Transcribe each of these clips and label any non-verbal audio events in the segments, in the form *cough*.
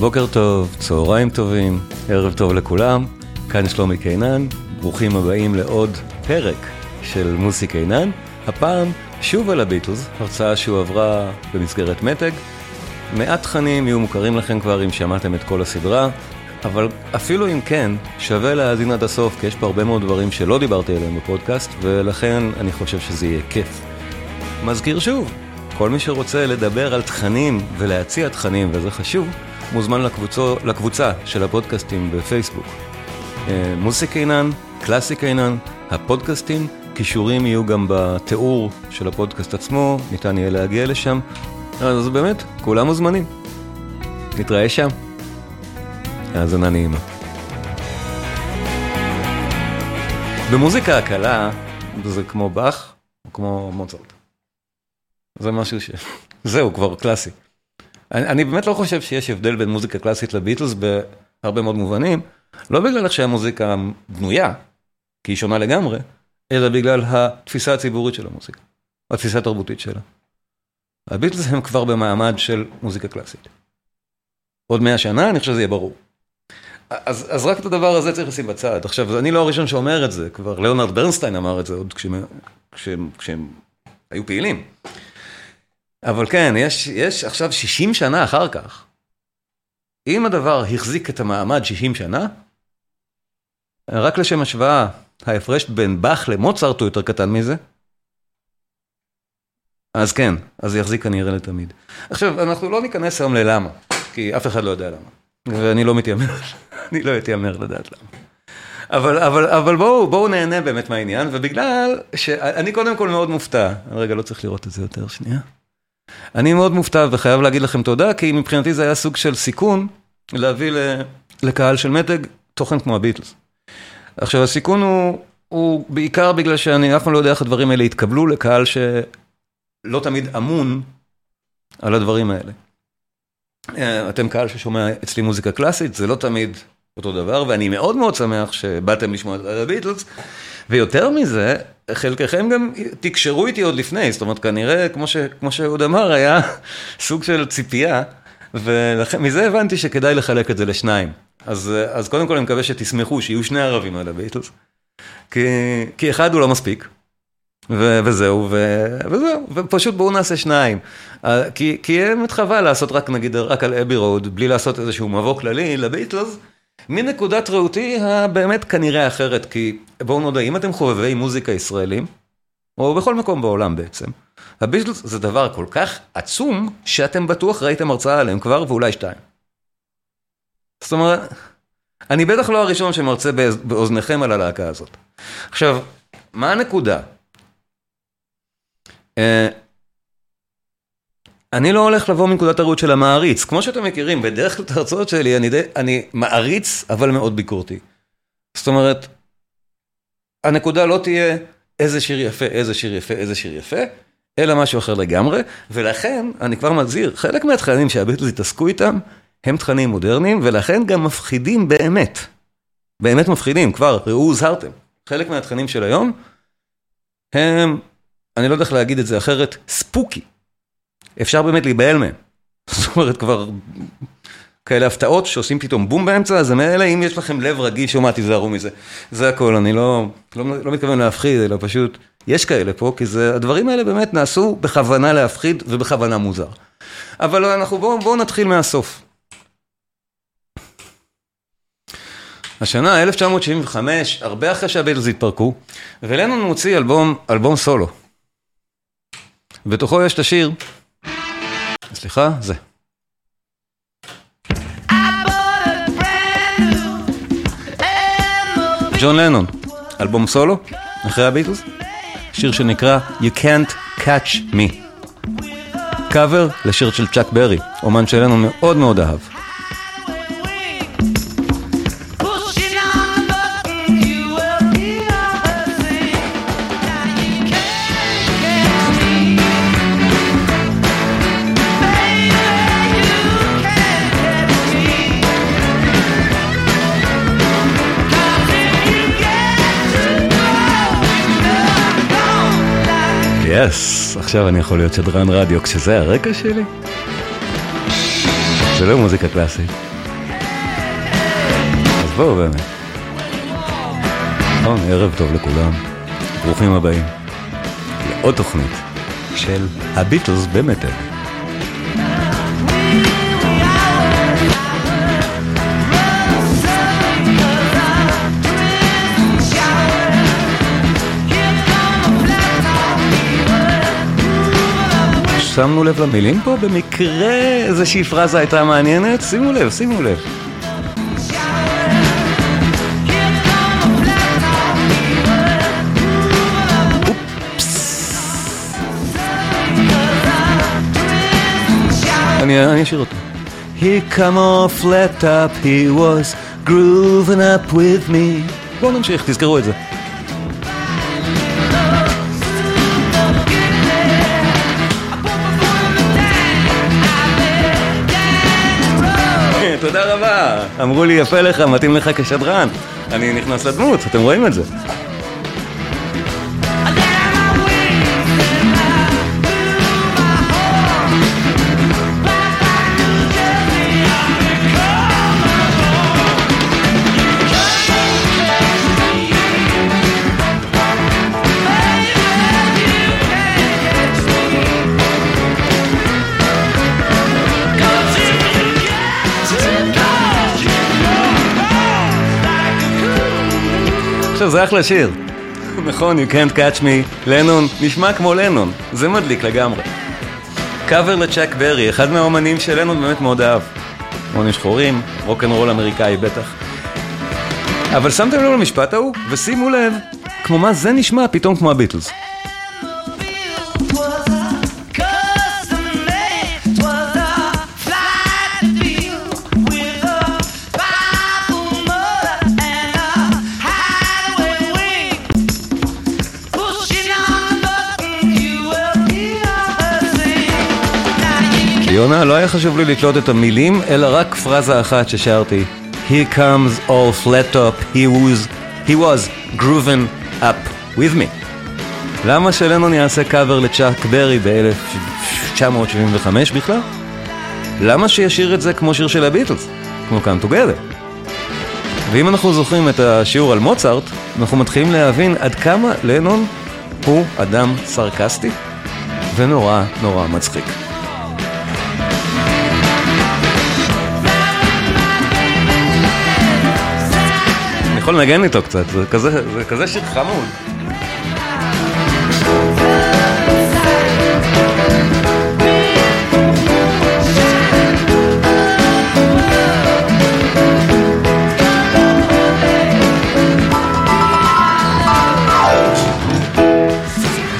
בוקר טוב, צהריים טובים, ערב טוב לכולם, כאן שלומי קינן, ברוכים הבאים לעוד פרק של מוסי קינן, הפעם שוב על הביטלס, הרצאה שהוא עברה במסגרת מתג. מעט תכנים יהיו מוכרים לכם כבר אם שמעתם את כל הסדרה, אבל אפילו אם כן, שווה להאזין עד הסוף, כי יש פה הרבה מאוד דברים שלא דיברתי עליהם בפודקאסט, ולכן אני חושב שזה יהיה כיף. מזכיר שוב, כל מי שרוצה לדבר על תכנים ולהציע תכנים, וזה חשוב, מוזמן לקבוצו, לקבוצה של הפודקאסטים בפייסבוק. אה, מוסיק אינן, קלאסיק אינן, הפודקאסטים, כישורים יהיו גם בתיאור של הפודקאסט עצמו, ניתן יהיה להגיע לשם. אז באמת, כולם מוזמנים. נתראה שם. האזנה נעימה. במוזיקה הקלה זה כמו באך או כמו מוצרט. זה משהו ש... *laughs* זהו, כבר קלאסי. אני, אני באמת לא חושב שיש הבדל בין מוזיקה קלאסית לביטלס בהרבה מאוד מובנים, לא בגלל איך שהמוזיקה בנויה, כי היא שונה לגמרי, אלא בגלל התפיסה הציבורית של המוזיקה, התפיסה התרבותית שלה. הביטלס הם כבר במעמד של מוזיקה קלאסית. עוד מאה שנה, אני חושב שזה יהיה ברור. אז, אז רק את הדבר הזה צריך לשים בצד. עכשיו, אני לא הראשון שאומר את זה, כבר ליאונרד ברנסטיין אמר את זה עוד כשהם, כשהם, כשהם היו פעילים. אבל כן, יש, יש עכשיו 60 שנה אחר כך. אם הדבר החזיק את המעמד 60 שנה, רק לשם השוואה, ההפרש בין באך למוצרט הוא יותר קטן מזה. אז כן, אז יחזיק כנראה לתמיד. עכשיו, אנחנו לא ניכנס היום ללמה, כי אף אחד לא יודע למה. ואני לא מתיימר, *laughs* אני לא אתיימר לדעת למה. אבל, אבל, אבל בואו, בואו נהנה באמת מהעניין, ובגלל שאני קודם כל מאוד מופתע, רגע, לא צריך לראות את זה יותר, שנייה. אני מאוד מופתע וחייב להגיד לכם תודה, כי מבחינתי זה היה סוג של סיכון להביא לקהל של מתג תוכן כמו הביטלס. עכשיו, הסיכון הוא, הוא בעיקר בגלל שאני אף פעם לא יודע איך הדברים האלה יתקבלו לקהל שלא תמיד אמון על הדברים האלה. אה, אתם קהל ששומע אצלי מוזיקה קלאסית, זה לא תמיד אותו דבר, ואני מאוד מאוד שמח שבאתם לשמוע את הביטלס, ויותר מזה, חלקכם גם תקשרו איתי עוד לפני, זאת אומרת, כנראה, כמו, ש, כמו שאהוד אמר, היה *laughs* סוג של ציפייה, ומזה הבנתי שכדאי לחלק את זה לשניים. אז, אז קודם כל אני מקווה שתשמחו, שיהיו שני ערבים על הביטלס, כי, כי אחד הוא לא מספיק. ו- וזהו, ו- וזהו, ופשוט בואו נעשה שניים. אה, כי, כי באמת חבל לעשות רק נגיד רק על אבי רוד, בלי לעשות איזשהו מבוא כללי לביטלס, מנקודת ראותי הבאמת כנראה אחרת, כי בואו נודה, אם אתם חובבי מוזיקה ישראלים, או בכל מקום בעולם בעצם, הביטלס זה דבר כל כך עצום, שאתם בטוח ראיתם הרצאה עליהם כבר, ואולי שתיים. זאת אומרת, אני בטח לא הראשון שמרצה באוזניכם על הלהקה הזאת. עכשיו, מה הנקודה? אה, אני לא הולך לבוא מנקודת הראות של המעריץ. כמו שאתם מכירים, בדרך כלל את ההרצאות שלי, אני, די, אני מעריץ, אבל מאוד ביקורתי. זאת אומרת, הנקודה לא תהיה איזה שיר יפה, איזה שיר יפה, איזה שיר יפה, אלא משהו אחר לגמרי, ולכן, אני כבר מזהיר, חלק מהתכנים שהביטלס התעסקו איתם, הם תכנים מודרניים, ולכן גם מפחידים באמת. באמת מפחידים, כבר, ראו הוזהרתם. חלק מהתכנים של היום, הם, אני לא יודע איך להגיד את זה אחרת, ספוקי. אפשר באמת להיבהל מהם. *laughs* זאת אומרת, כבר כאלה הפתעות שעושים פתאום בום באמצע, אז מאלה, אם יש לכם לב רגיל, שומע, תיזהרו מזה. זה הכל, אני לא, לא, לא מתכוון להפחיד, אלא פשוט, יש כאלה פה, כי זה, הדברים האלה באמת נעשו בכוונה להפחיד ובכוונה מוזר. אבל אנחנו, בואו בוא נתחיל מהסוף. השנה, 1975, הרבה אחרי שהביטלס התפרקו, ולנון מוציא אלבום, אלבום סולו. בתוכו יש את השיר סליחה, זה. ג'ון לנון, אלבום סולו, אחרי הביטלס, שיר שנקרא You Can't Catch Me. קאבר לשיר של צ'אק ברי, אומן שלנו מאוד מאוד אהב. עכשיו אני יכול להיות שדרן רדיו כשזה הרקע שלי? זה לא מוזיקה קלאסית. אז בואו באמת. נכון, ערב טוב לכולם. ברוכים הבאים לעוד תוכנית של הביטלס במטר. שמנו לב למילים פה? במקרה איזושהי פרזה הייתה מעניינת? שימו לב, שימו לב. אני, אני אשאיר אותו. He come off flat up, he was grooving up with me. בואו נמשיך, תזכרו את זה. אמרו לי, יפה לך, מתאים לך כשדרן. אני נכנס לדמות, אתם רואים את זה. עכשיו זה אחלה שיר. נכון, you can't catch me, לנון, נשמע כמו לנון, זה מדליק לגמרי. קאבר לצ'אק ברי, אחד מהאומנים שלנון באמת מאוד אהב. מונים שחורים, רוקנרול אמריקאי בטח. אבל שמתם לב למשפט ההוא? ושימו לב, כמו מה זה נשמע פתאום כמו הביטלס. יונה, לא היה חשוב לי לתלות את המילים, אלא רק פרזה אחת ששרתי. Here comes all flat top, he was, he was grooving up with me. למה שלנון יעשה קאבר לצ'אק ברי ב-1975 בכלל? למה שישיר את זה כמו שיר של הביטלס? כמו Come Together. ואם אנחנו זוכרים את השיעור על מוצרט, אנחנו מתחילים להבין עד כמה לנון הוא אדם סרקסטי ונורא נורא מצחיק. יכול לנגן איתו קצת, זה כזה, זה כזה שיר חמוד.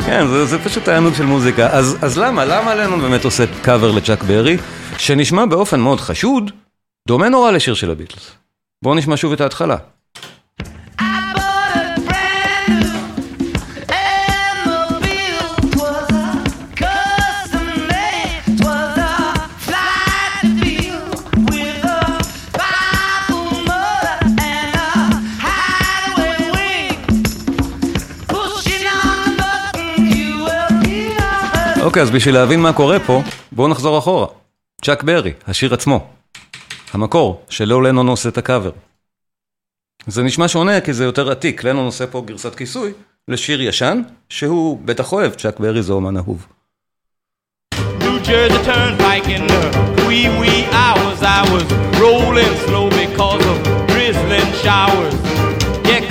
כן, זה, זה פשוט תענוג של מוזיקה. אז, אז למה? למה לנון באמת עושה קאבר לצ'אק ברי, שנשמע באופן מאוד חשוד, דומה נורא לשיר של הביטלס. בואו נשמע שוב את ההתחלה. אוקיי, אז בשביל להבין מה קורה פה, בואו נחזור אחורה. צ'אק ברי, השיר עצמו. המקור, שלא לנון עושה את הקאבר. זה נשמע שונה כי זה יותר עתיק, לנון עושה פה גרסת כיסוי לשיר ישן, שהוא בטח אוהב, צ'אק ברי זה אומן אהוב.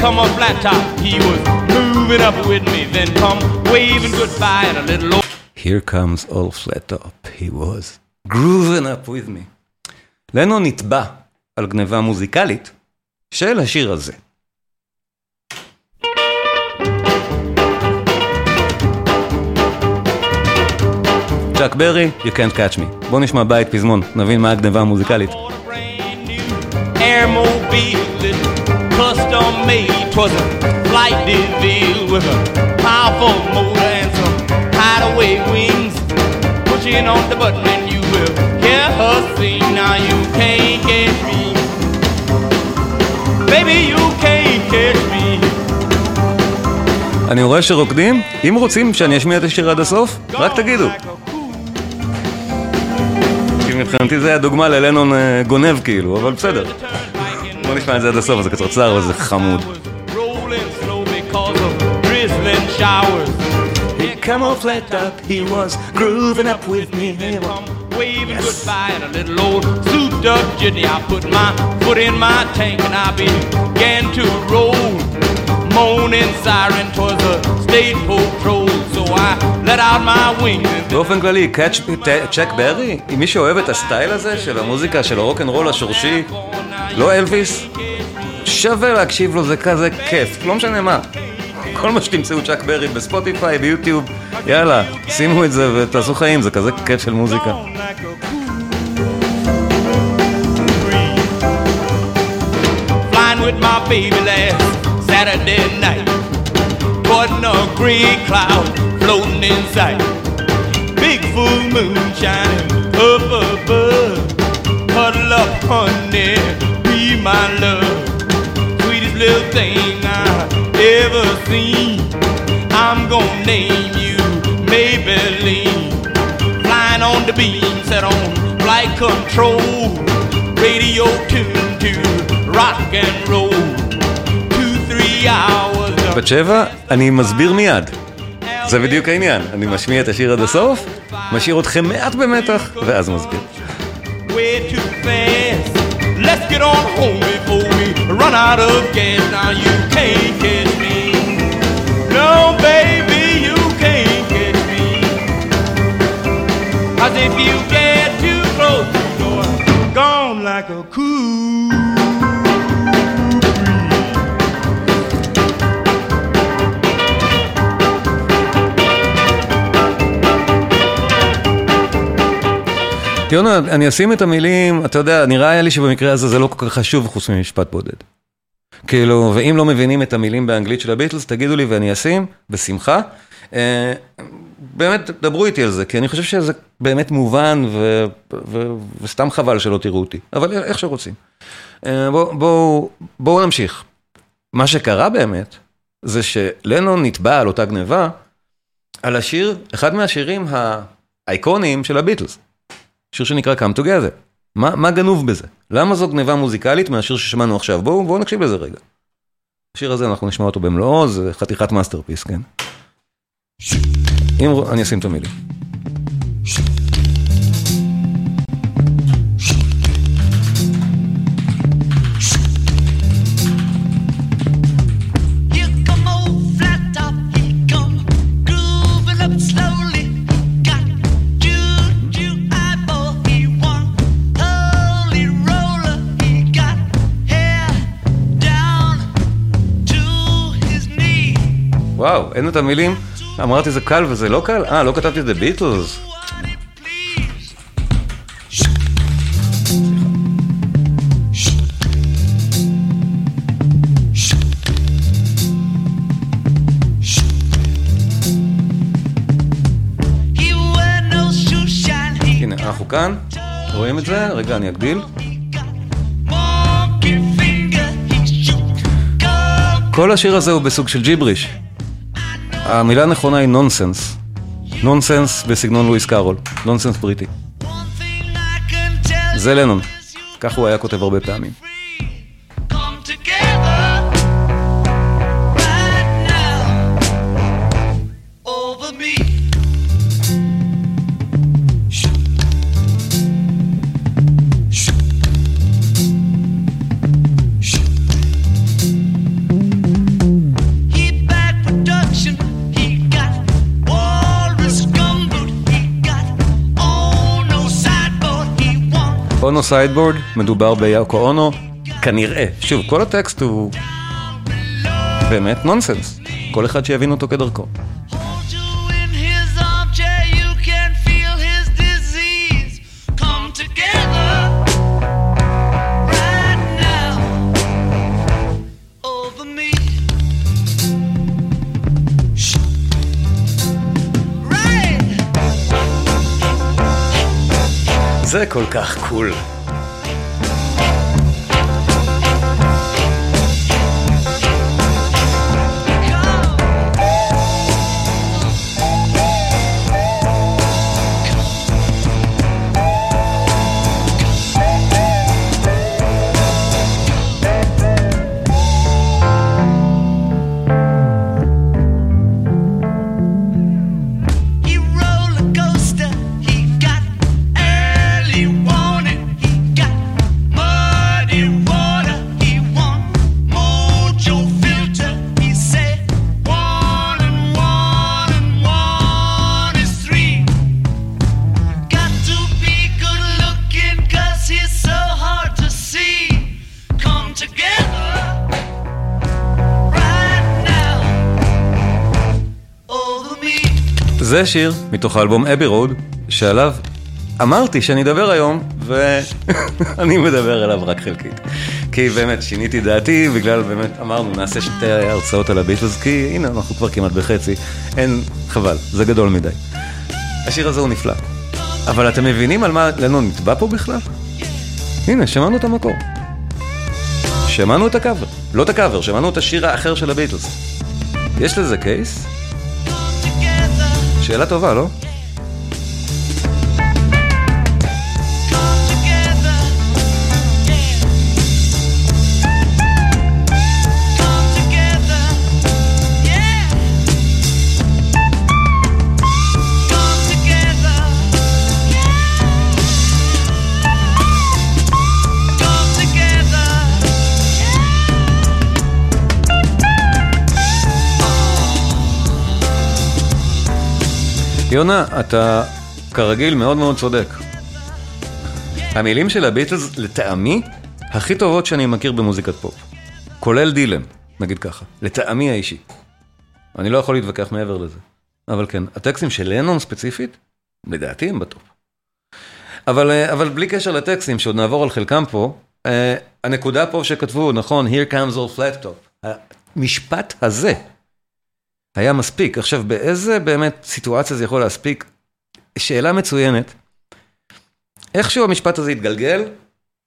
Come on flat top, he was moving up with me Then come waving goodbye and a little Here comes all flat up, he was grooving up with me. לנו נתבע על גניבה מוזיקלית של השיר הזה. צ'אק ברי, You Can't Catch Me. בוא נשמע בית פזמון, נבין מה הגניבה המוזיקלית. custom made, twas a flight DeVille with a powerful motor Pushing on the button and you will hear her sing. Now you can't catch me. Baby, you can't catch me. אני רואה שרוקדים, אם רוצים שאני אשמיע את השיר עד הסוף, רק תגידו. כי מבחינתי זה היה דוגמה ללנון גונב כאילו, אבל בסדר. בוא נשמע את זה עד הסוף, זה קצרצר, אבל זה חמוד. Rolling showers. He camouflaged up, he was grooving up with me. Come waving goodbye in a little old souped up jitney. I put my foot in my tank and I began to roll. Moaning siren twas a state patrol, so I let out my wings and באופן כללי, קאץ' צ'אק ברי, אם מי שאוהב את הסטייל הזה של המוזיקה של הרוקנרול השורשי, לא אלוויס, שווה להקשיב לו, זה כזה כיף, לא משנה מה. כל מה שתמצאו צ'אק ברי בספוטיפיי, ביוטיוב, יאללה, שימו את זה ותעשו חיים, זה כזה כיף של מוזיקה. with my baby last Saturday night. Wasn't a gray cloud floating in sight. Big full moon shining up above. Huddle up, honey, be my love. Name you Maybelline. Flying on the beam, set on flight control. Radio tuned to rock and roll. Two, three hours בת שבע, אני מסביר מיד. זה בדיוק העניין, אני משמיע את השיר עד הסוף, משאיר אתכם מעט במתח, ואז מסביר. Let's get on home before we run out of gas. Now you can't catch me. No, baby, Cause if you get too close, you know I'm gone like a cool. יונה, אני אשים את המילים, אתה יודע, נראה היה לי שבמקרה הזה זה לא כל כך חשוב חוץ ממשפט בודד. כאילו, ואם לא מבינים את המילים באנגלית של הביטלס, תגידו לי ואני אשים, בשמחה. באמת, דברו איתי על זה, כי אני חושב שזה באמת מובן, ו, ו, וסתם חבל שלא תראו אותי, אבל איך שרוצים. אה, בואו בוא, בוא נמשיך. מה שקרה באמת, זה שלנון נתבע על אותה גניבה, על השיר, אחד מהשירים האייקוניים של הביטלס. שיר שנקרא Come Together. מה, מה גנוב בזה? למה זו גניבה מוזיקלית מהשיר ששמענו עכשיו? בואו בוא נקשיב לזה רגע. השיר הזה אנחנו נשמע אותו במלואו, זה חתיכת masterpiece, כן? אם אני אשים את המילים. וואו, אין את המילים? אמרתי זה קל וזה לא קל? אה, לא כתבתי את זה ביטלס. כאן, רואים את זה? רגע, אני אגדיל. כל השיר הזה הוא בסוג של ג'יבריש. המילה הנכונה היא נונסנס. נונסנס בסגנון לואיס קארול. נונסנס בריטי. זה לנון. כך הוא היה כותב הרבה פעמים. Ono sideboard, מדובר ביאוקו אונו, כנראה. שוב, כל הטקסט הוא באמת נונסנס. כל אחד שיבין אותו כדרכו. זה כל כך קול. זה שיר מתוך האלבום Abbey Road, שעליו אמרתי שאני אדבר היום, ואני *laughs* מדבר עליו רק חלקית. כי באמת, שיניתי דעתי, בגלל באמת, אמרנו, נעשה שתי הרצאות על הביטלס, כי הנה, אנחנו כבר כמעט בחצי. אין, חבל, זה גדול מדי. השיר הזה הוא נפלא. אבל אתם מבינים על מה לנון נתבע פה בכלל? הנה, שמענו את המקור. שמענו את הקאבר. לא את הקאבר, שמענו את השיר האחר של הביטלס. יש לזה קייס? Together, שאלה טובה, לא? יונה, אתה כרגיל מאוד מאוד צודק. המילים של הביטלס, לטעמי, הכי טובות שאני מכיר במוזיקת פופ. כולל דילן, נגיד ככה. לטעמי האישי. אני לא יכול להתווכח מעבר לזה. אבל כן, הטקסטים של לנון ספציפית, לדעתי הם בטופ. אבל, אה, אבל בלי קשר לטקסטים, שעוד נעבור על חלקם פה, אה, הנקודה פה שכתבו, נכון, Here come old flat top. המשפט הזה היה מספיק. עכשיו, באיזה באמת סיטואציה זה יכול להספיק? שאלה מצוינת. איכשהו המשפט הזה התגלגל,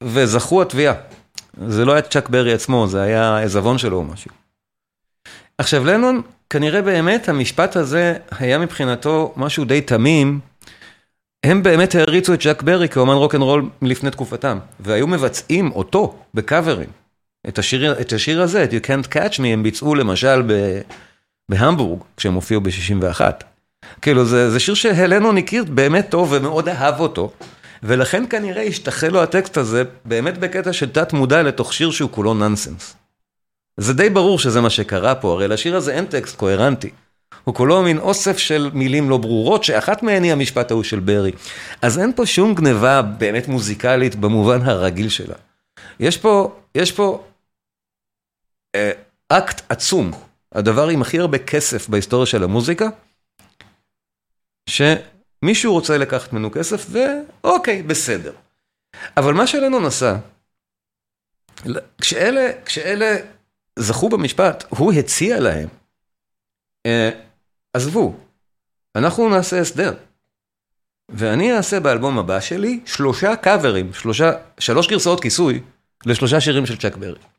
וזכו התביעה. זה לא היה צ'אק ברי עצמו, זה היה עזבון שלו או משהו. עכשיו, לנון, כנראה באמת המשפט הזה היה מבחינתו משהו די תמים. הם באמת העריצו את צ'אק ברי כאומן רוקנרול מלפני תקופתם, והיו מבצעים אותו בקאברים. את השיר, את השיר הזה, את You Can't Catch Me, הם ביצעו למשל ב, בהמבורג, כשהם הופיעו ב-61. כאילו, זה, זה שיר שהלנון הכיר באמת טוב ומאוד אהב אותו, ולכן כנראה השתחל לו הטקסט הזה באמת בקטע של תת מודע לתוך שיר שהוא כולו נסנס. זה די ברור שזה מה שקרה פה, הרי לשיר הזה אין טקסט קוהרנטי. הוא כולו מין אוסף של מילים לא ברורות, שאחת מהן היא המשפט ההוא של ברי. אז אין פה שום גניבה באמת מוזיקלית במובן הרגיל שלה. יש פה, יש פה אה, אקט עצום, הדבר עם הכי הרבה כסף בהיסטוריה של המוזיקה, שמישהו רוצה לקחת ממנו כסף, ואוקיי, בסדר. אבל מה שלנון עשה, כשאלה, כשאלה זכו במשפט, הוא הציע להם, אה, עזבו, אנחנו נעשה הסדר. ואני אעשה באלבום הבא שלי שלושה קאברים, שלושה, שלוש גרסאות כיסוי לשלושה שירים של צ'ק ברי.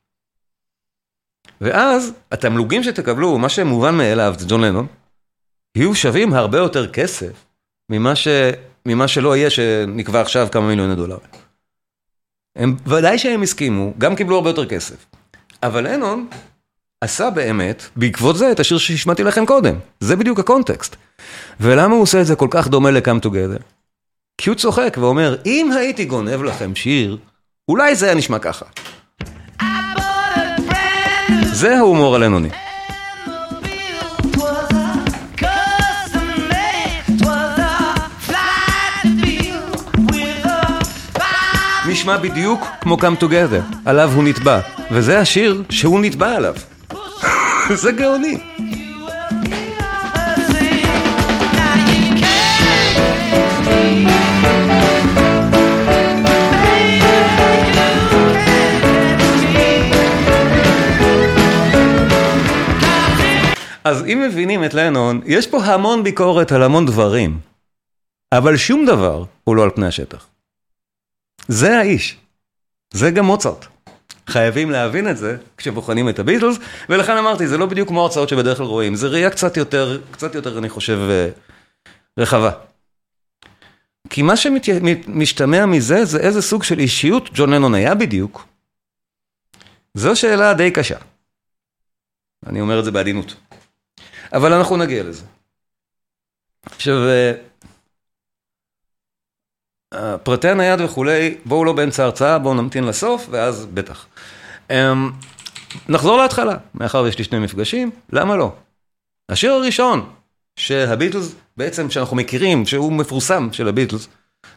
ואז התמלוגים שתקבלו, מה שמובן מאליו, זה ג'ון לנון, יהיו שווים הרבה יותר כסף ממה, ש... ממה שלא יהיה שנקבע עכשיו כמה מיליוני דולר. הם, ודאי שהם הסכימו, גם קיבלו הרבה יותר כסף. אבל לנון עשה באמת, בעקבות זה, את השיר שהשמעתי לכם קודם. זה בדיוק הקונטקסט. ולמה הוא עושה את זה כל כך דומה ל-Come Together? כי הוא צוחק ואומר, אם הייתי גונב לכם שיר, אולי זה היה נשמע ככה. With a five נשמע בדיוק כמו Come Together, עליו הוא נתבע. וזה השיר שהוא נתבע עליו. *laughs* זה גאוני. אז אם מבינים את לנון, יש פה המון ביקורת על המון דברים, אבל שום דבר הוא לא על פני השטח. זה האיש. זה גם מוצרט. חייבים להבין את זה כשבוחנים את הביטלס, ולכן אמרתי, זה לא בדיוק כמו ההרצאות שבדרך כלל רואים, זה ראייה קצת יותר, קצת יותר, אני חושב, אה, רחבה. כי מה שמשתמע מזה, זה איזה סוג של אישיות ג'ון לנון היה בדיוק. זו שאלה די קשה. אני אומר את זה בעדינות. אבל אנחנו נגיע לזה. עכשיו, אה, פרטי הנייד וכולי, בואו לא באמצע ההרצאה, בואו נמתין לסוף, ואז בטח. אמ, נחזור להתחלה, מאחר ויש לי שני מפגשים, למה לא? השיר הראשון שהביטלס, בעצם שאנחנו מכירים, שהוא מפורסם של הביטלס,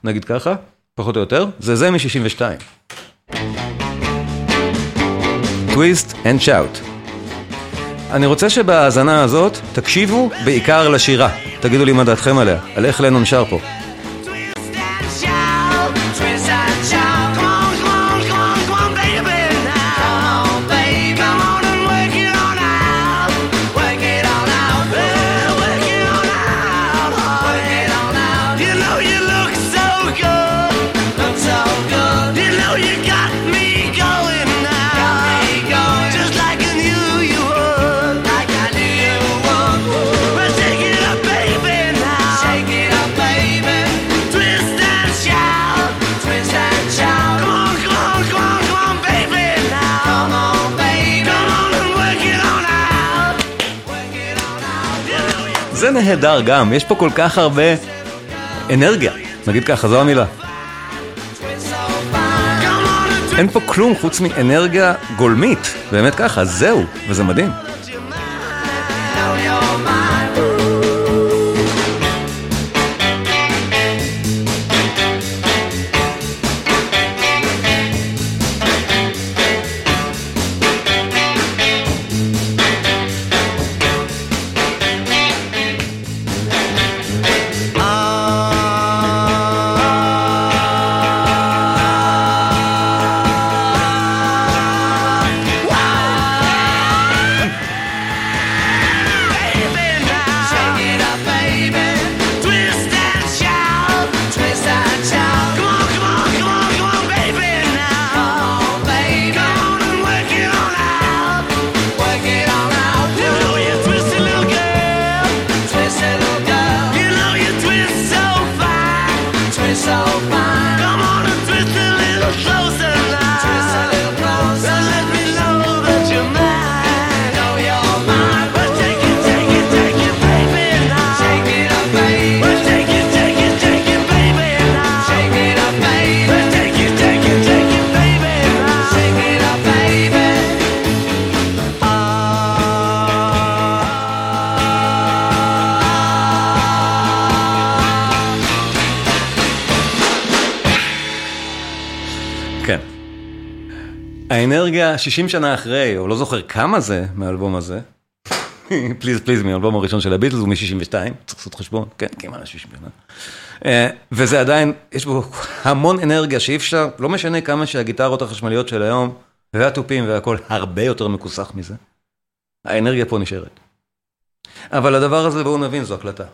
נגיד ככה, פחות או יותר, זה זה מ-62. Twist and Shout. אני רוצה שבהאזנה הזאת תקשיבו בעיקר לשירה. תגידו לי מה דעתכם עליה, על איך לנון שר פה. נהדר גם, יש פה כל כך הרבה אנרגיה. נגיד ככה, זו המילה. אין פה כלום חוץ מאנרגיה גולמית. באמת ככה, זהו, וזה מדהים. האנרגיה 60 שנה אחרי, או לא זוכר כמה זה מהאלבום הזה, *laughs* פליז פליז מהאלבום הראשון של הביטלס הוא מ-62, צריך לעשות חשבון, כן, כמעט 60 שנה. אה, וזה עדיין, יש בו המון אנרגיה שאי אפשר, לא משנה כמה שהגיטרות החשמליות של היום, והתופים והכל הרבה יותר מכוסח מזה. האנרגיה פה נשארת. אבל הדבר הזה, בואו נבין, זו הקלטה.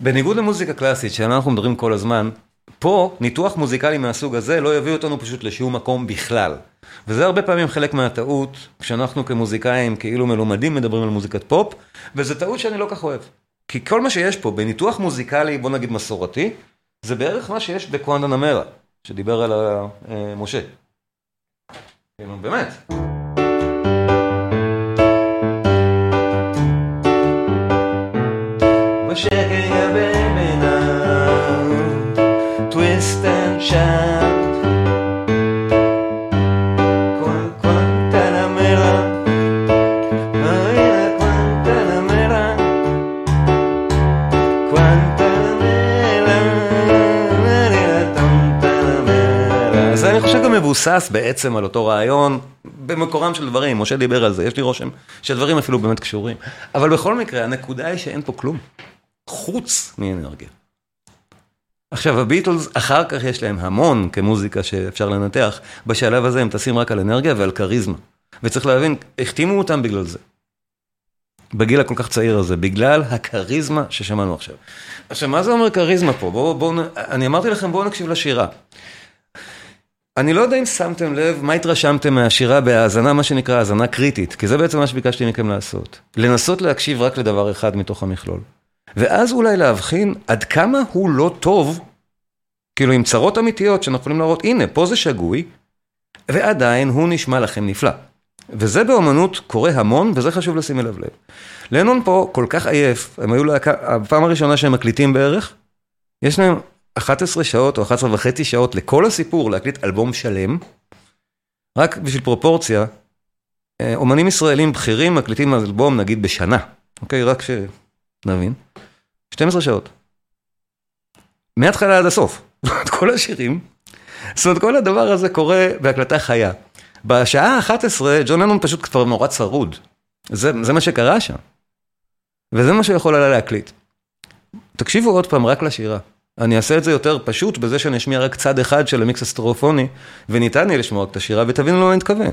בניגוד למוזיקה קלאסית, שעליה אנחנו מדברים כל הזמן, פה ניתוח מוזיקלי מהסוג הזה לא יביא אותנו פשוט לשום מקום בכלל. וזה הרבה פעמים חלק מהטעות, כשאנחנו כמוזיקאים כאילו מלומדים מדברים על מוזיקת פופ, וזו טעות שאני לא כך אוהב. כי כל מה שיש פה בניתוח מוזיקלי, בוא נגיד מסורתי, זה בערך מה שיש בקוונדה נמרה, שדיבר על אה, משה. כאילו, באמת. בשקט יא baby now, twist and shout. מבוסס בעצם על אותו רעיון, במקורם של דברים, משה דיבר על זה, יש לי רושם שהדברים אפילו באמת קשורים. אבל בכל מקרה, הנקודה היא שאין פה כלום, חוץ מאנרגיה. עכשיו, הביטלס, אחר כך יש להם המון כמוזיקה שאפשר לנתח, בשלב הזה הם טסים רק על אנרגיה ועל כריזמה. וצריך להבין, החתימו אותם בגלל זה. בגיל הכל כך צעיר הזה, בגלל הכריזמה ששמענו עכשיו. עכשיו, מה זה אומר כריזמה פה? בואו, בואו, אני אמרתי לכם, בואו נקשיב לשירה. אני לא יודע אם שמתם לב, מה התרשמתם מהשירה בהאזנה, מה שנקרא האזנה קריטית, כי זה בעצם מה שביקשתי מכם לעשות. לנסות להקשיב רק לדבר אחד מתוך המכלול. ואז אולי להבחין עד כמה הוא לא טוב, כאילו עם צרות אמיתיות שאנחנו יכולים להראות, הנה, פה זה שגוי, ועדיין הוא נשמע לכם נפלא. וזה באומנות קורה המון, וזה חשוב לשים אליו לב. לנון פה כל כך עייף, הם היו להקה, הפעם הראשונה שהם מקליטים בערך, יש להם 11 שעות או 11 וחצי שעות לכל הסיפור להקליט אלבום שלם. רק בשביל פרופורציה, אה, אומנים ישראלים בכירים מקליטים אלבום נגיד בשנה, אוקיי? רק שנבין. 12 שעות. מההתחלה עד הסוף. *laughs* את כל השירים. זאת אומרת, כל הדבר הזה קורה בהקלטה חיה. בשעה ה-11, ג'ון לנון פשוט כבר נורא צרוד. זה, זה מה שקרה שם. וזה מה שיכול היה להקליט. תקשיבו עוד פעם רק לשירה. אני אעשה את זה יותר פשוט בזה שאני אשמיע רק צד אחד של המיקס הסטרופוני, וניתן לי לשמוע רק את השירה, ותבינו למה אני מתכוון.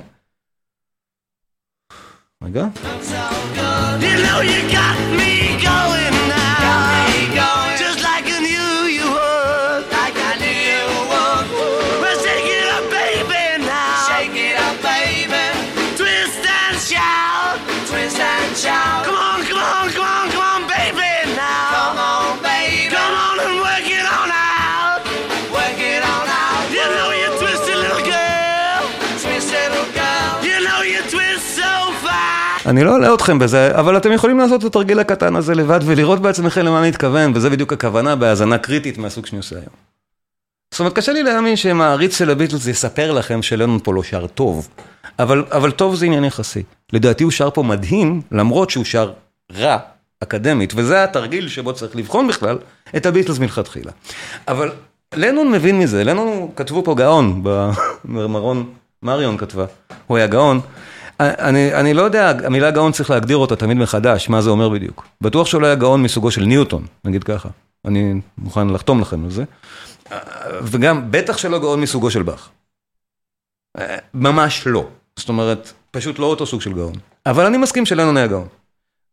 רגע. You know you got me going אני לא אלאה אתכם בזה, אבל אתם יכולים לעשות את התרגיל הקטן הזה לבד ולראות בעצמכם למה אני מתכוון, וזה בדיוק הכוונה בהאזנה קריטית מהסוג שאני עושה היום. זאת אומרת, קשה לי להאמין שמעריץ של הביטלס יספר לכם שלנון פה לא שר טוב, אבל, אבל טוב זה עניין יחסי. לדעתי הוא שר פה מדהים, למרות שהוא שר רע, אקדמית, וזה התרגיל שבו צריך לבחון בכלל את הביטלס מלכתחילה. אבל לנון מבין מזה, לנון כתבו פה גאון, *laughs* במרון מריון כתבה, הוא היה גאון. אני, אני לא יודע, המילה גאון צריך להגדיר אותה תמיד מחדש, מה זה אומר בדיוק. בטוח שהוא לא היה גאון מסוגו של ניוטון, נגיד ככה. אני מוכן לחתום לכם על זה. וגם, בטח שלא גאון מסוגו של באך. ממש לא. זאת אומרת, פשוט לא אותו סוג של גאון. אבל אני מסכים שלנון היה גאון.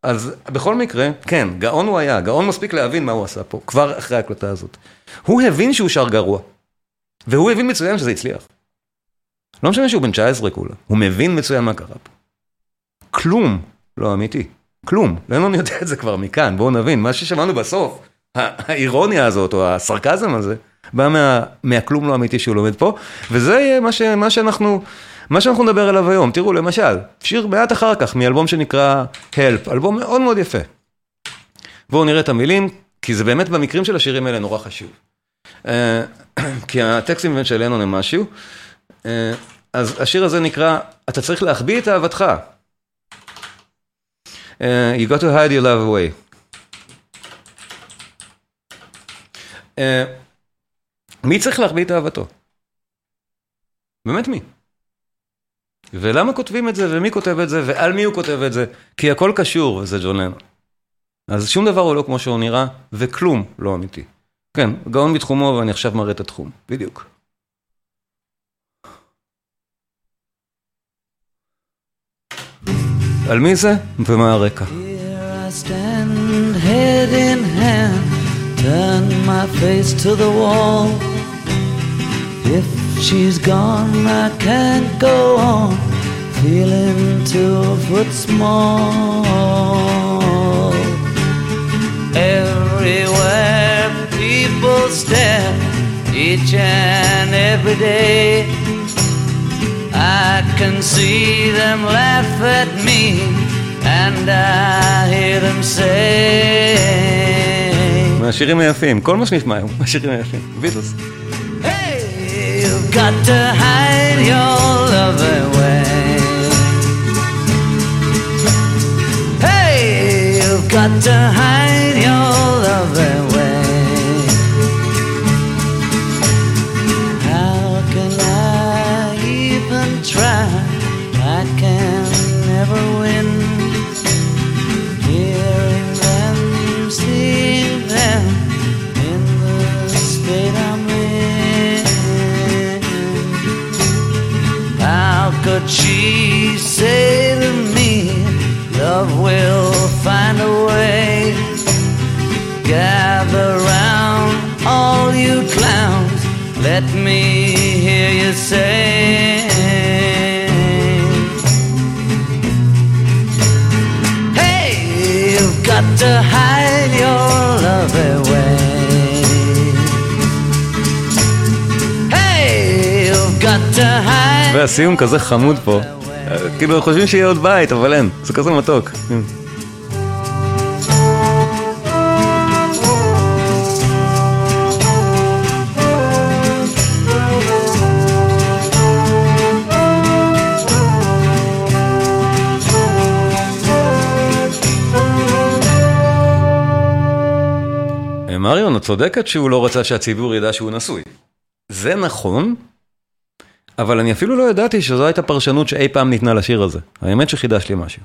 אז בכל מקרה, כן, גאון הוא היה, גאון מספיק להבין מה הוא עשה פה, כבר אחרי ההקלטה הזאת. הוא הבין שהוא שר גרוע, והוא הבין מצוין שזה הצליח. לא משנה שהוא בן 19 כולה, הוא מבין מצוין מה קרה פה. כלום לא אמיתי, כלום. לנון יודע את זה כבר מכאן, בואו נבין, מה ששמענו בסוף, האירוניה הזאת או הסרקזם הזה, בא מה, מהכלום לא אמיתי שהוא לומד פה, וזה יהיה מה, ש, מה שאנחנו, מה שאנחנו נדבר עליו היום. תראו, למשל, שיר מעט אחר כך מאלבום שנקרא Help, אלבום מאוד מאוד יפה. בואו נראה את המילים, כי זה באמת במקרים של השירים האלה נורא חשוב. אה, *clears throat* כי הטקסטים של לנון הם משהו. אה, אז השיר הזה נקרא, אתה צריך להחביא את אהבתך. אה, You got to hide your love away. אה, מי צריך להחביא את אהבתו? באמת מי? ולמה כותבים את זה, ומי כותב את זה, ועל מי הוא כותב את זה? כי הכל קשור, וזה ג'ון לנון. אז שום דבר הוא לא כמו שהוא נראה, וכלום לא אמיתי. כן, גאון בתחומו, ואני עכשיו מראה את התחום. בדיוק. על מי זה ומה הרקע. Here I stand, head in hand, turn my face to the wall. If she's gone, I can't go on, feeling two foot small. Everywhere people stare, each and every day. I can see them laugh at me, and I hear them say, *laughs* מהשירים היפים, כל מה שנשמע היום, מהשירים היפים. ביטלס. Hey, you've got to hide your love away. Hey, you've got to hide your love away. I can never win. Hearing them, seeing them in the state I'm in. How could she say to me, love will find a way? Gather round, all you clowns, let me hear you say. To hide your love away. Hey, you've got to hide. והסיום כזה חמוד פה. אה, כאילו, חושבים שיהיה עוד בית, אבל אין. זה כזה מתוק. מריון, את צודקת שהוא לא רצה שהציבור ידע שהוא נשוי. זה נכון, אבל אני אפילו לא ידעתי שזו הייתה פרשנות שאי פעם ניתנה לשיר הזה. האמת שחידש לי משהו.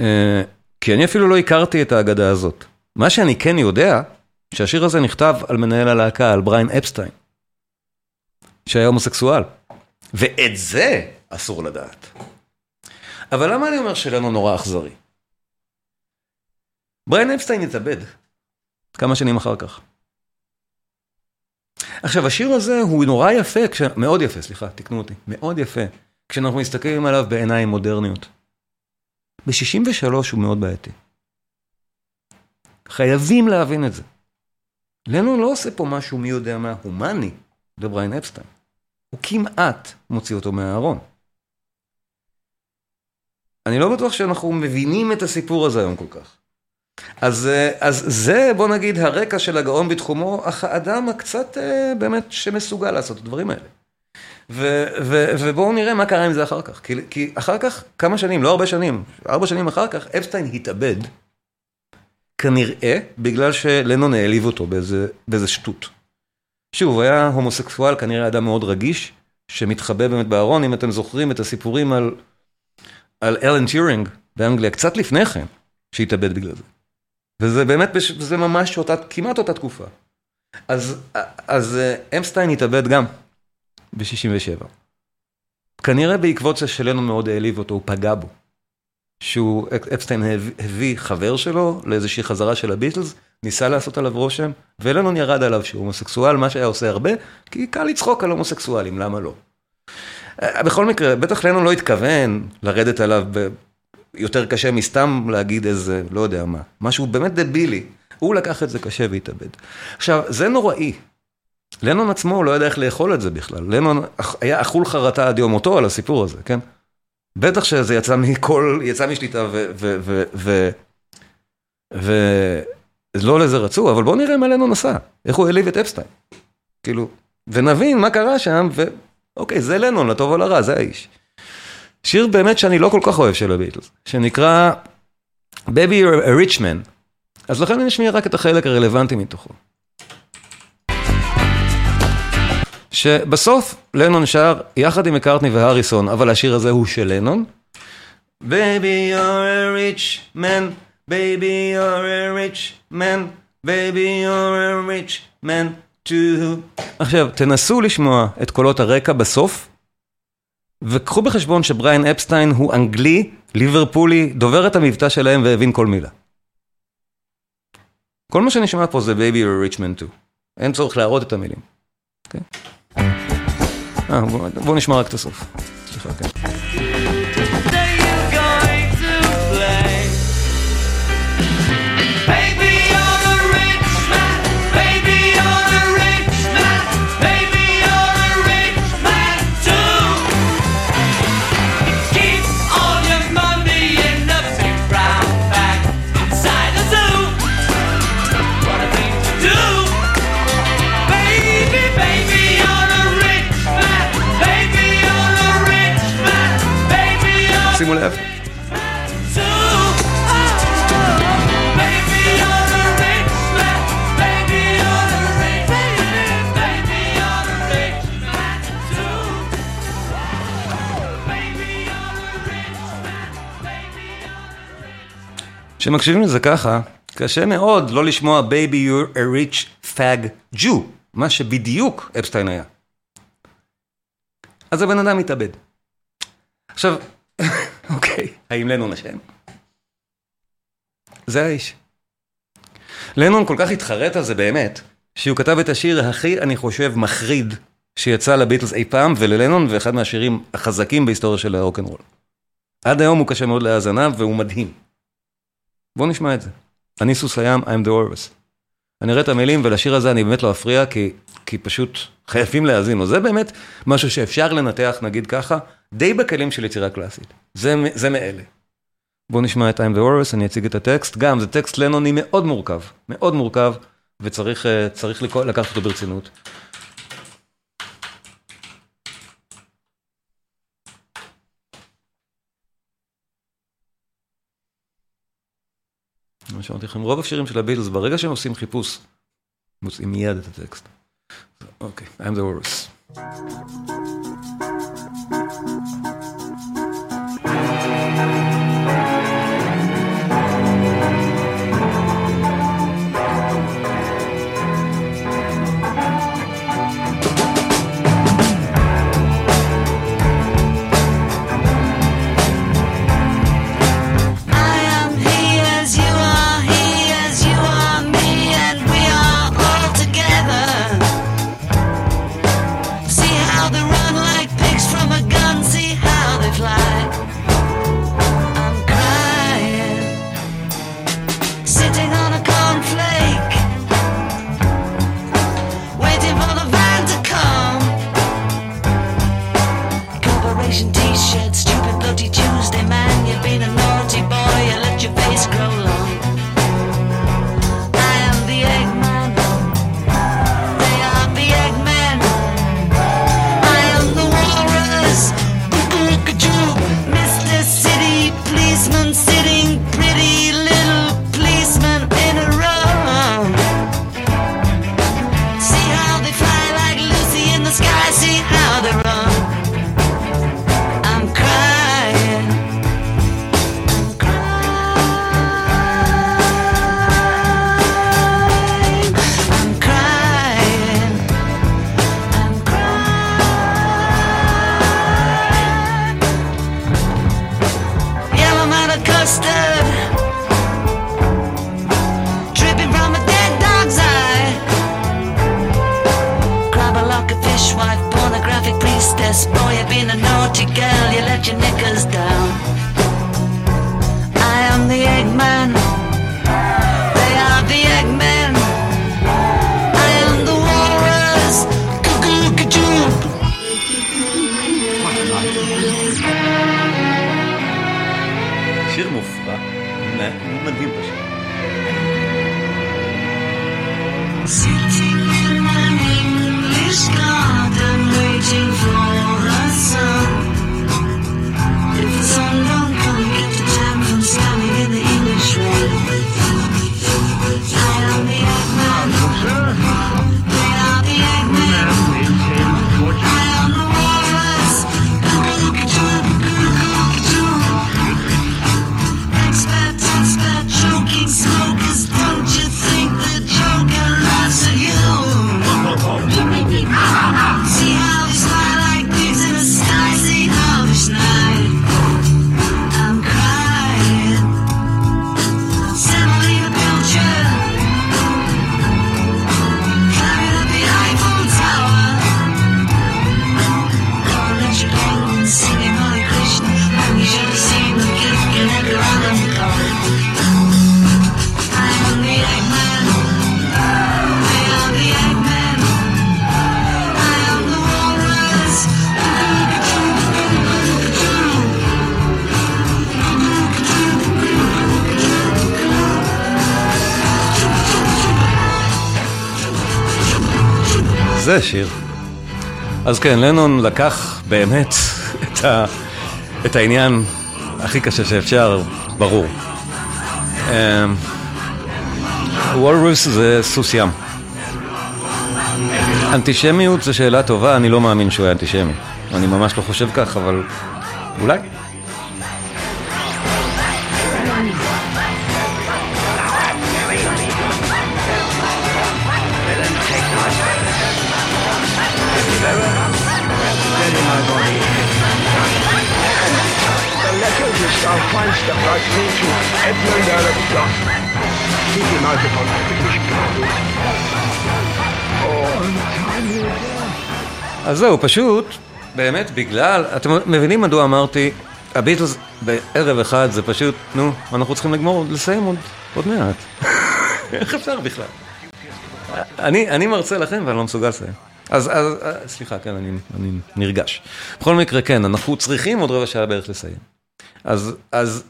אה, כי אני אפילו לא הכרתי את האגדה הזאת. מה שאני כן יודע, שהשיר הזה נכתב על מנהל הלהקה, על בריין אפסטיין, שהיה הומוסקסואל. ואת זה אסור לדעת. אבל למה אני אומר שלנו נורא אכזרי? בריין אפסטיין התאבד כמה שנים אחר כך. עכשיו, השיר הזה הוא נורא יפה, כש... מאוד יפה, סליחה, תקנו אותי, מאוד יפה, כשאנחנו מסתכלים עליו בעיניים מודרניות. ב-63 הוא מאוד בעייתי. חייבים להבין את זה. לנון לא עושה פה משהו מי יודע מה הומני לבריין אפסטיין. הוא כמעט מוציא אותו מהארון. אני לא בטוח שאנחנו מבינים את הסיפור הזה היום כל כך. אז, אה, אז זה, בוא נגיד, הרקע של הגאון בתחומו, אך האדם הקצת אה, באמת שמסוגל לעשות את הדברים האלה. ו, ו, ובואו נראה מה קרה עם זה אחר כך. כי, כי אחר כך, כמה שנים, לא הרבה שנים, ארבע שנים אחר כך, אפסטיין התאבד, כנראה בגלל שלנון העליב אותו באיזה, באיזה שטות. שוב, הוא היה הומוסקסואל, כנראה אדם מאוד רגיש, שמתחבא באמת בארון, אם אתם זוכרים את הסיפורים על, על אלן טיורינג באנגליה, קצת לפני כן, שהתאבד בגלל זה. וזה באמת, זה ממש אותה, כמעט אותה תקופה. אז, אז אה, אמסטיין התאבד גם ב-67. כנראה בעקבות זה שלנו מאוד העליב אותו, הוא פגע בו. שהוא, אפסטיין הביא- הביא חבר שלו לאיזושהי חזרה של הביטלס, ניסה לעשות עליו רושם, ולנון ירד עליו שהוא הומוסקסואל, מה שהיה עושה הרבה, כי קל לצחוק על הומוסקסואלים, למה לא? אה, בכל מקרה, בטח לנון לא התכוון לרדת עליו. יותר קשה מסתם להגיד איזה, לא יודע מה, משהו באמת דבילי. הוא לקח את זה קשה והתאבד. עכשיו, זה נוראי. לנון עצמו לא ידע איך לאכול את זה בכלל. לנון היה אכול חרטה עד יום מותו על הסיפור הזה, כן? בטח שזה יצא מכל, יצא משליטה ו... ו... ו... ו... ו... לא לזה רצו, אבל בואו נראה מה לנון עשה. איך הוא העליב את אפסטיין. כאילו, ונבין מה קרה שם, ואוקיי, זה לנון, לטוב או לרע, זה האיש. שיר באמת שאני לא כל כך אוהב של הביטלס, שנקרא Baby You're a Rich Man. אז לכן אני אשמיע רק את החלק הרלוונטי מתוכו. שבסוף לנון שר יחד עם מקארטני והריסון, אבל השיר הזה הוא של לנון. Baby you're a rich man, baby you're a rich man, baby you're a rich man too. עכשיו, תנסו לשמוע את קולות הרקע בסוף, וקחו בחשבון שבריין אפסטיין הוא אנגלי, ליברפולי, דובר את המבטא שלהם והבין כל מילה. כל מה שנשמע פה זה Baby you're a rich man too. אין צורך להראות את המילים. אוקיי? אה, בואו בוא נשמע רק את הסוף. סליחה, כן. A rich כשמקשיבים לזה ככה, קשה מאוד לא לשמוע Baby you're a rich fag Jew, מה שבדיוק אפסטיין היה. אז הבן אדם מתאבד. עכשיו, אוקיי, האם לנון אשם? זה האיש. לנון כל כך התחרט על זה באמת, שהוא כתב את השיר הכי, אני חושב, מחריד שיצא לביטלס אי פעם, וללנון, ואחד מהשירים החזקים בהיסטוריה של הרוקנרול. עד היום הוא קשה מאוד להאזנה, והוא מדהים. בואו נשמע את זה. אני סוס הים, I'm the Orvis. אני אראה את המילים, ולשיר הזה אני באמת לא אפריע, כי, כי פשוט חייבים להאזין לו. זה באמת משהו שאפשר לנתח, נגיד ככה, די בכלים של יצירה קלאסית. זה, זה מאלה. בואו נשמע את I'm the Orvis, אני אציג את הטקסט. גם, זה טקסט לנוני מאוד מורכב, מאוד מורכב, וצריך אה, לקרוא- לקחת אותו ברצינות. מה שאמרתי לכם, רוב השירים של הביטלס, ברגע שהם עושים חיפוש, מוצאים מיד את הטקסט. אוקיי, I'm the worst. זה שיר. אז כן, לנון לקח באמת את, ה, את העניין הכי קשה שאפשר, ברור. אמ, וולרוס זה סוס ים. אנטישמיות זו שאלה טובה, אני לא מאמין שהוא היה אנטישמי. אני ממש לא חושב כך, אבל אולי. Keep upon. אז זהו, פשוט, באמת, בגלל, אתם מבינים מדוע אמרתי, הביטלס בערב אחד זה פשוט, נו, אנחנו צריכים לגמור, לסיים עוד, עוד מעט. *laughs* איך אפשר בכלל? אני, אני מרצה לכם ואני לא מסוגל לסיים. אז, אז, אז סליחה, כן, אני, אני נרגש. בכל מקרה, כן, אנחנו צריכים עוד רבע שעה בערך לסיים. אז, אז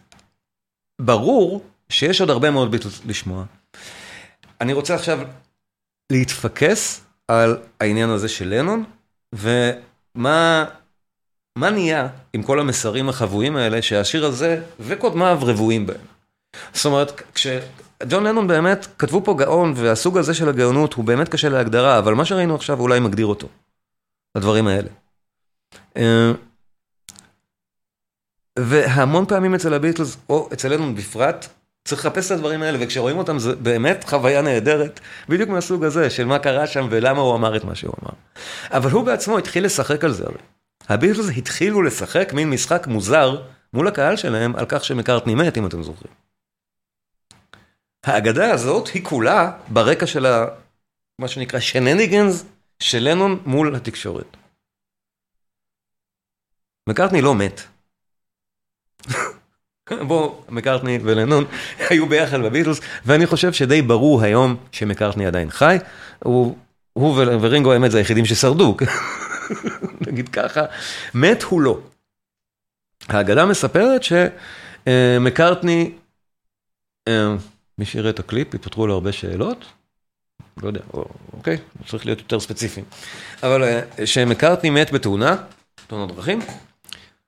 ברור שיש עוד הרבה מאוד ביטלס לשמוע. אני רוצה עכשיו להתפקס על העניין הזה של לנון, ומה מה נהיה עם כל המסרים החבויים האלה שהשיר הזה וקודמיו רבועים בהם. זאת אומרת, כשג'ון לנון באמת, כתבו פה גאון, והסוג הזה של הגאונות הוא באמת קשה להגדרה, אבל מה שראינו עכשיו אולי מגדיר אותו, הדברים האלה. והמון פעמים אצל הביטלס, או אצל לנון בפרט, צריך לחפש את הדברים האלה, וכשרואים אותם זה באמת חוויה נהדרת, בדיוק מהסוג הזה, של מה קרה שם ולמה הוא אמר את מה שהוא אמר. אבל הוא בעצמו התחיל לשחק על זה הרי. הביטלס התחילו לשחק מין משחק מוזר מול הקהל שלהם על כך שמקארטני מת, אם אתם זוכרים. האגדה הזאת היא כולה ברקע של ה... מה שנקרא שנניגנס של לנון מול התקשורת. מקארטני לא מת. בוא, מקארטני ולנון היו ביחד בביטלס, ואני חושב שדי ברור היום שמקארטני עדיין חי. הוא, הוא ורינגו האמת זה היחידים ששרדו, *laughs* נגיד ככה. מת הוא לא. האגדה מספרת שמקארטני, אה, מי שיראה את הקליפ, יפתרו לו הרבה שאלות. לא יודע, או- אוקיי, צריך להיות יותר ספציפי. אבל אה, שמקארטני מת בתאונה, תאונת דרכים,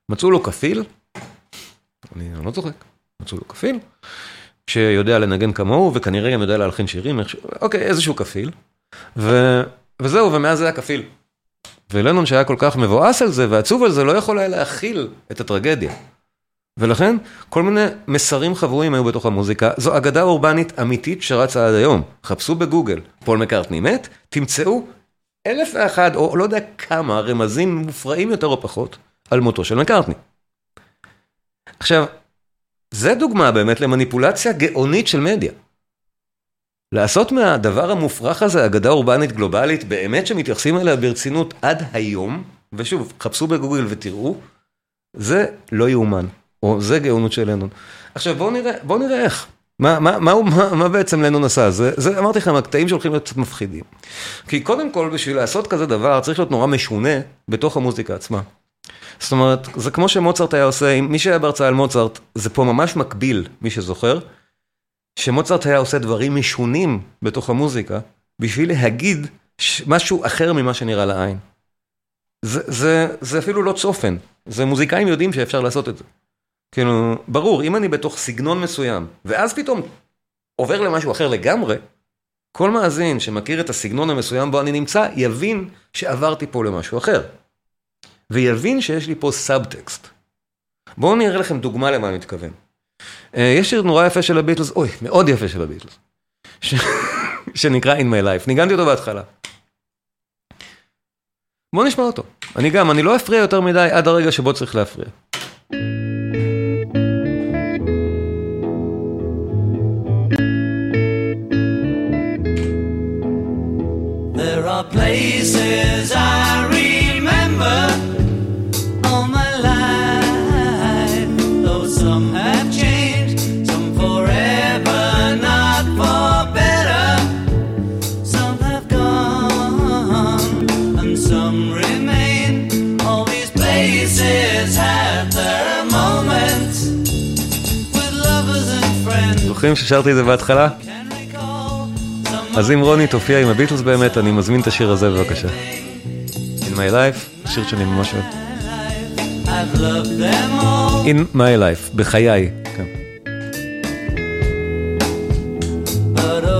מצאו לו כפיל, אני לא צוחק, מצאו לו כפיל, שיודע לנגן כמוהו, וכנראה גם יודע להלחין שירים, אוקיי, איזשהו כפיל, ו... וזהו, ומאז זה היה כפיל. ולנון שהיה כל כך מבואס על זה ועצוב על זה, לא יכול היה להכיל את הטרגדיה. ולכן, כל מיני מסרים חבויים היו בתוך המוזיקה. זו אגדה אורבנית אמיתית שרצה עד היום. חפשו בגוגל, פול מקארטני מת, תמצאו אלף ואחד, או לא יודע כמה, רמזים מופרעים יותר או פחות, על מותו של מקארטני. עכשיו, זה דוגמה באמת למניפולציה גאונית של מדיה. לעשות מהדבר המופרך הזה אגדה אורבנית גלובלית, באמת שמתייחסים אליה ברצינות עד היום, ושוב, חפשו בגוגל ותראו, זה לא יאומן, או זה גאונות של לנון. עכשיו בואו נראה, בואו נראה איך. מה, מה, מה, מה, מה בעצם לנון עשה? זה, זה אמרתי לכם, הקטעים שהולכים להיות מפחידים. כי קודם כל, בשביל לעשות כזה דבר, צריך להיות נורא משונה בתוך המוזיקה עצמה. זאת אומרת, זה כמו שמוצרט היה עושה, מי שהיה בהרצאה על מוצרט, זה פה ממש מקביל, מי שזוכר, שמוצרט היה עושה דברים משונים בתוך המוזיקה, בשביל להגיד משהו אחר ממה שנראה לעין. זה, זה, זה אפילו לא צופן, זה מוזיקאים יודעים שאפשר לעשות את זה. כאילו, ברור, אם אני בתוך סגנון מסוים, ואז פתאום עובר למשהו אחר לגמרי, כל מאזין שמכיר את הסגנון המסוים בו אני נמצא, יבין שעברתי פה למשהו אחר. ויבין שיש לי פה סאבטקסט. בואו אני אראה לכם דוגמה למה אני מתכוון. אה, יש שיר נורא יפה של הביטלס, אוי, מאוד יפה של הביטלס, ש... *laughs* שנקרא In My Life, ניגנתי אותו בהתחלה. בואו נשמע אותו. אני גם, אני לא אפריע יותר מדי עד הרגע שבו צריך להפריע. זוכרים ששרתי את זה בהתחלה? אז אם רוני תופיע עם הביטלס באמת, אני מזמין את השיר הזה בבקשה. In My Life, שיר שאני ממש אוהב. In My Life, בחיי. כן.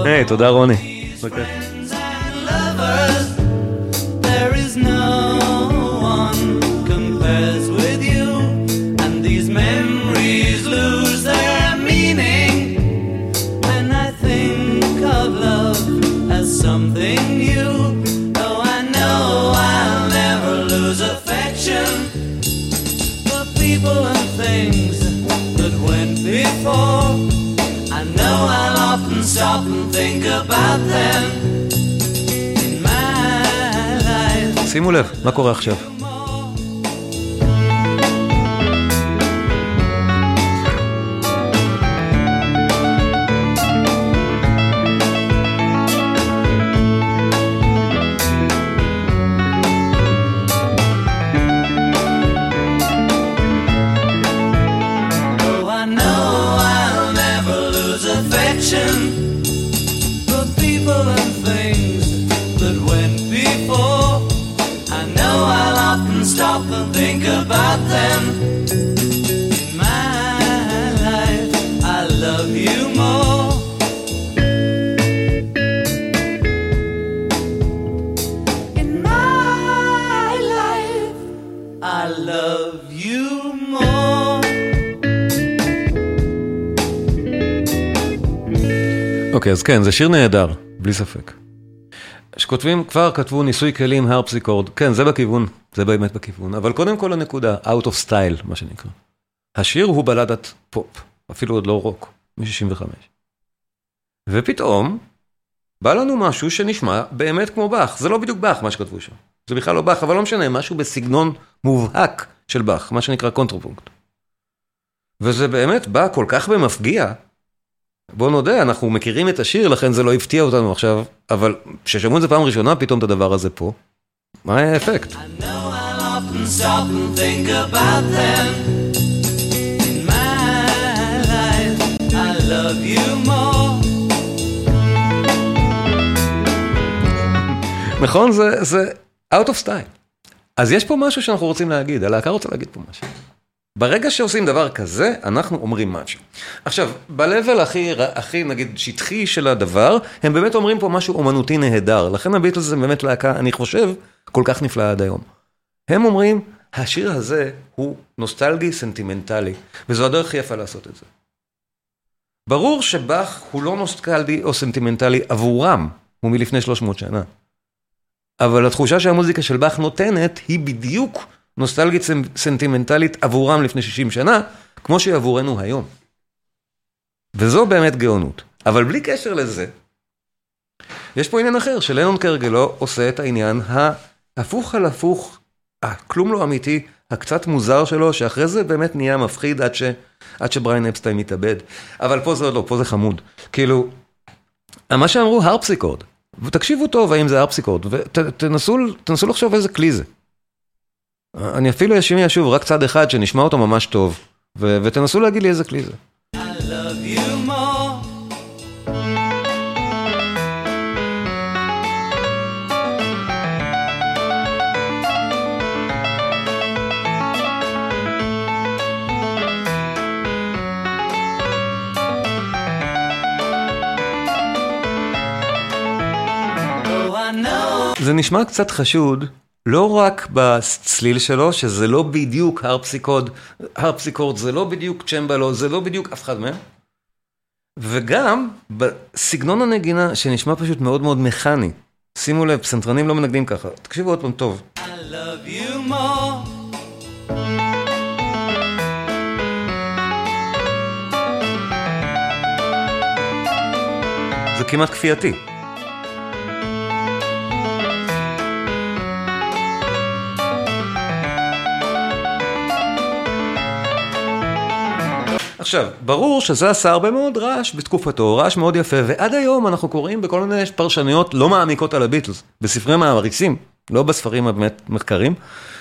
היי, תודה רוני. אוקיי. Stop and think about them in my life. שימו לב, מה קורה עכשיו? אוקיי, אז כן, זה שיר נהדר, בלי ספק. שכותבים, כבר כתבו נסו כלים, הרפסיקורד, כן, זה בכיוון, זה באמת בכיוון, אבל קודם כל הנקודה, out of style, מה שנקרא. השיר הוא בלדת פופ, אפילו עוד לא רוק, מ-65. ופתאום, בא לנו משהו שנשמע באמת כמו באך, זה לא בדיוק באך מה שכתבו שם, זה בכלל לא באך, אבל לא משנה, משהו בסגנון מובהק של באך, מה שנקרא קונטרפונקט. וזה באמת בא כל כך במפגיע, בוא נודה, אנחנו מכירים את השיר, לכן זה לא הפתיע אותנו עכשיו, אבל כששמעו את זה פעם ראשונה, פתאום את הדבר הזה פה, מה היה האפקט? נכון? זה, זה out of style. אז יש פה משהו שאנחנו רוצים להגיד, הלהקה רוצה להגיד פה משהו. ברגע שעושים דבר כזה, אנחנו אומרים משהו. עכשיו, ב-level הכי, הכי נגיד שטחי של הדבר, הם באמת אומרים פה משהו אומנותי נהדר. לכן הביטלס זה באמת להקה, אני חושב, כל כך נפלאה עד היום. הם אומרים, השיר הזה הוא נוסטלגי, סנטימנטלי, וזו הדרך הכי יפה לעשות את זה. ברור שבאך הוא לא נוסטלגי או סנטימנטלי עבורם, הוא מלפני 300 שנה. אבל התחושה שהמוזיקה של באך נותנת היא בדיוק נוסטלגית סנטימנטלית עבורם לפני 60 שנה, כמו שהיא עבורנו היום. וזו באמת גאונות. אבל בלי קשר לזה, יש פה עניין אחר, שלנון כהרגלו עושה את העניין ההפוך על הפוך, הכלום לא אמיתי, הקצת מוזר שלו, שאחרי זה באמת נהיה מפחיד עד, ש, עד שבריין אפסטיין מתאבד. אבל פה זה עוד לא, פה זה חמוד. כאילו, מה שאמרו הרפסיקורד, ותקשיבו טוב האם זה הרפסיקורד, ותנסו לחשוב איזה כלי זה. אני אפילו אשמיע שוב רק צד אחד שנשמע אותו ממש טוב, ו- ותנסו להגיד לי איזה כלי זה. זה נשמע קצת חשוד, לא רק בצליל שלו, שזה לא בדיוק הרפסיקורד, הרפסיקורד זה לא בדיוק צ'מבלו, זה לא בדיוק אף אחד מהם, וגם בסגנון הנגינה שנשמע פשוט מאוד מאוד מכני. שימו לב, פסנתרנים לא מנגנים ככה, תקשיבו עוד פעם טוב. I love you more. זה כמעט כפייתי. עכשיו, ברור שזה עשה הרבה מאוד רעש בתקופתו, רעש מאוד יפה, ועד היום אנחנו קוראים בכל מיני פרשנויות לא מעמיקות על הביטלס, בספרי מעריצים, לא בספרים הבאמת מחקרים,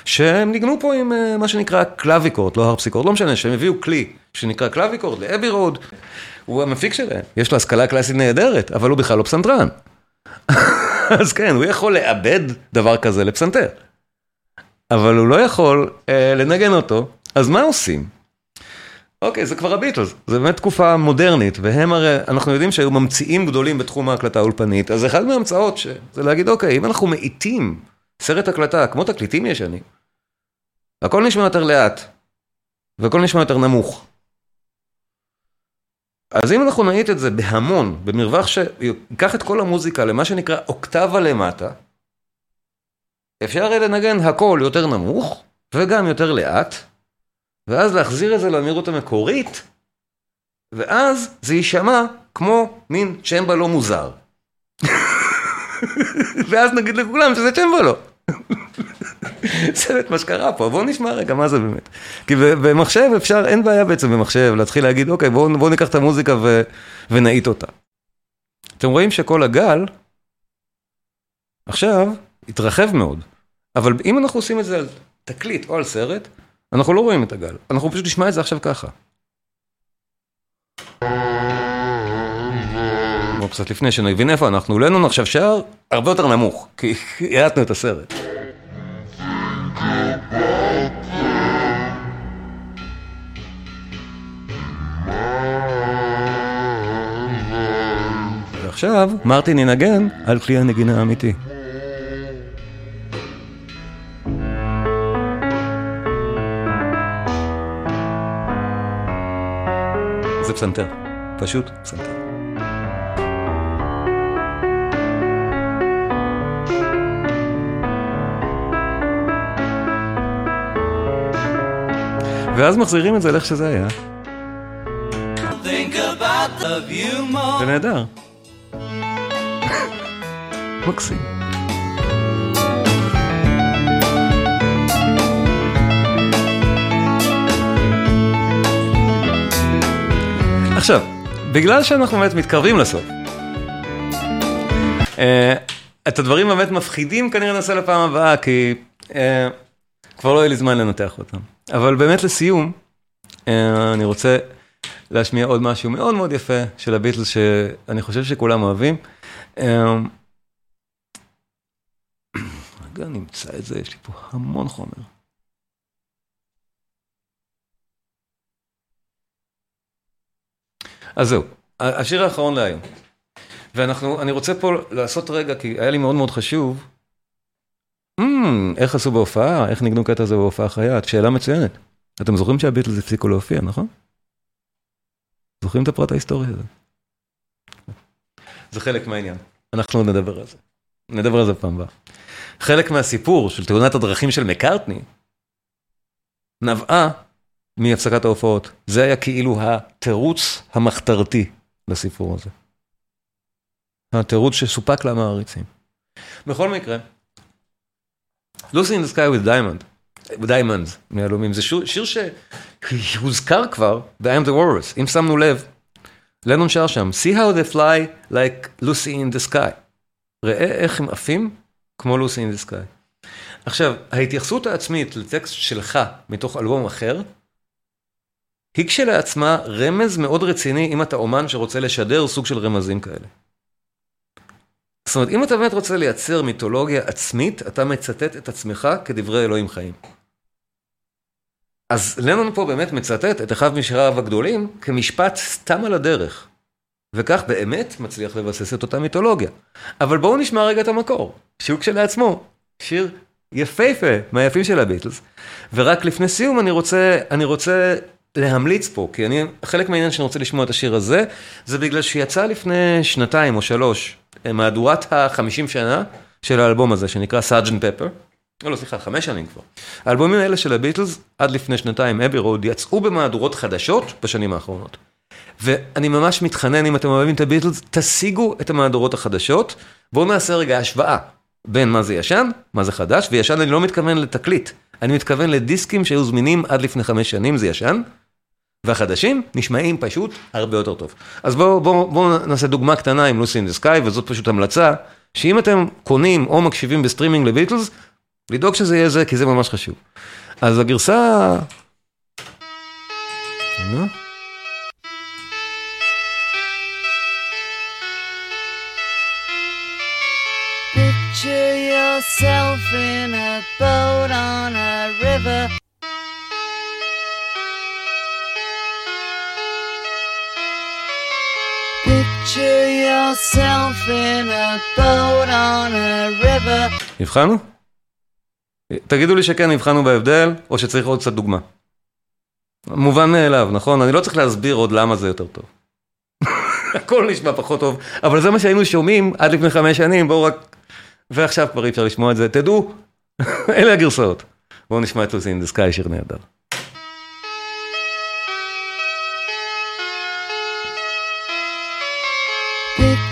שהם ניגנו פה עם אה, מה שנקרא קלאביקורד, לא הרפסיקורד, לא משנה, שהם הביאו כלי שנקרא קלאביקורד ל Abbey Road, הוא המפיק שלהם, יש לו השכלה קלאסית נהדרת, אבל הוא בכלל לא פסנתרן. *laughs* אז כן, הוא יכול לאבד דבר כזה לפסנתר. אבל הוא לא יכול אה, לנגן אותו, אז מה עושים? אוקיי, זה כבר הביטלס, זה באמת תקופה מודרנית, והם הרי, אנחנו יודעים שהיו ממציאים גדולים בתחום ההקלטה האולפנית, אז אחד מההמצאות ש... זה להגיד, אוקיי, אם אנחנו מאיטים סרט הקלטה, כמו תקליטים ישנים, הכל נשמע יותר לאט, והכל נשמע יותר נמוך. אז אם אנחנו נאיט את זה בהמון, במרווח שיקח את כל המוזיקה למה שנקרא אוקטבה למטה, אפשר הרי לנגן הכל יותר נמוך, וגם יותר לאט, ואז להחזיר את זה למהירות המקורית, ואז זה יישמע כמו מין צ'מבלו מוזר. *laughs* ואז נגיד לכולם שזה צ'מבלו. *laughs* זה באמת מה שקרה פה, בואו נשמע רגע מה זה באמת. כי במחשב אפשר, אין בעיה בעצם במחשב להתחיל להגיד, אוקיי, בואו בוא ניקח את המוזיקה ו, ונאיט אותה. אתם רואים שכל הגל עכשיו התרחב מאוד, אבל אם אנחנו עושים את זה על תקליט או על סרט, אנחנו לא רואים את הגל, אנחנו פשוט נשמע את זה עכשיו ככה. קצת לפני שנבין איפה אנחנו, לנון עכשיו שר הרבה יותר נמוך, כי *laughs* האטנו את הסרט. ועכשיו מרטין ינגן על כלי הנגינה האמיתי. פסנתר, פשוט פסנתר. ואז מחזירים את זה לאיך שזה היה. זה נהדר. *laughs* מקסים. עכשיו, בגלל שאנחנו באמת מתקרבים לסוף, אה, את הדברים באמת מפחידים כנראה נעשה לפעם הבאה, כי אה, כבר לא יהיה לי זמן לנתח אותם. אבל באמת לסיום, אה, אני רוצה להשמיע עוד משהו מאוד מאוד יפה של הביטלס, שאני חושב שכולם אוהבים. רגע, נמצא את זה, יש לי פה המון חומר. אז זהו, השיר האחרון להיום. ואנחנו, אני רוצה פה לעשות רגע, כי היה לי מאוד מאוד חשוב. Mm, איך עשו בהופעה? איך ניגנו קטע הזה בהופעה חיה? שאלה מצוינת. אתם זוכרים שהביטלס הפסיקו להופיע, נכון? זוכרים את הפרט ההיסטורי הזה? זה חלק מהעניין. אנחנו נדבר על זה. נדבר על זה פעם הבאה. חלק מהסיפור של תאונת הדרכים של מקארטני נבעה מהפסקת ההופעות. זה היה כאילו התירוץ המחתרתי לסיפור הזה. התירוץ שסופק למעריצים. בכל מקרה, Lucy in the Sky with Diamond, Diamonds, מיהלומים, זה שיר, שיר שהוזכר כבר ב-I'm the Walrus, אם שמנו לב, לנון שר שם, See how they fly like Lucy in the Sky. ראה איך הם עפים כמו Lucy in the Sky. עכשיו, ההתייחסות העצמית לטקסט שלך מתוך אלבום אחר, היא כשלעצמה רמז מאוד רציני אם אתה אומן שרוצה לשדר סוג של רמזים כאלה. זאת אומרת, אם אתה באמת רוצה לייצר מיתולוגיה עצמית, אתה מצטט את עצמך כדברי אלוהים חיים. אז לנון פה באמת מצטט את אחד משיריו הגדולים כמשפט סתם על הדרך. וכך באמת מצליח לבסס את אותה מיתולוגיה. אבל בואו נשמע רגע את המקור, שהוא כשלעצמו שיר יפהפה מהיפים של הביטלס. ורק לפני סיום אני רוצה, אני רוצה להמליץ פה, כי אני, חלק מהעניין שאני רוצה לשמוע את השיר הזה, זה בגלל שיצא לפני שנתיים או שלוש, מהדורת החמישים שנה של האלבום הזה, שנקרא פפר. לא, לא, סליחה, חמש שנים כבר. האלבומים האלה של הביטלס, עד לפני שנתיים, אבי רוד, יצאו במהדורות חדשות בשנים האחרונות. ואני ממש מתחנן, אם אתם אוהבים את הביטלס, תשיגו את המהדורות החדשות. בואו נעשה רגע השוואה בין מה זה ישן, מה זה חדש, וישן אני לא מתכוון לתקליט, אני מתכוון לדיסקים שהיו זמינים עד לפני חמש שנים, זה ישן. והחדשים נשמעים פשוט הרבה יותר טוב. אז בואו בוא, בוא נעשה דוגמה קטנה עם Lucy in the Sky, וזאת פשוט המלצה, שאם אתם קונים או מקשיבים בסטרימינג לביטלס, לדאוג שזה יהיה זה, כי זה ממש חשוב. אז הגרסה... yourself in a boat on a river. Yourself in a boat on a river. הבחנו? תגידו לי שכן, הבחנו בהבדל, או שצריך עוד קצת דוגמה. מובן מאליו, נכון? אני לא צריך להסביר עוד למה זה יותר טוב. *laughs* הכל נשמע פחות טוב, אבל זה מה שהיינו שומעים עד לפני חמש שנים, בואו רק... ועכשיו כבר אי אפשר לשמוע את זה, תדעו, *laughs* אלה הגרסאות. בואו נשמע את לוסי אין דה סקאי, שיר נהדר.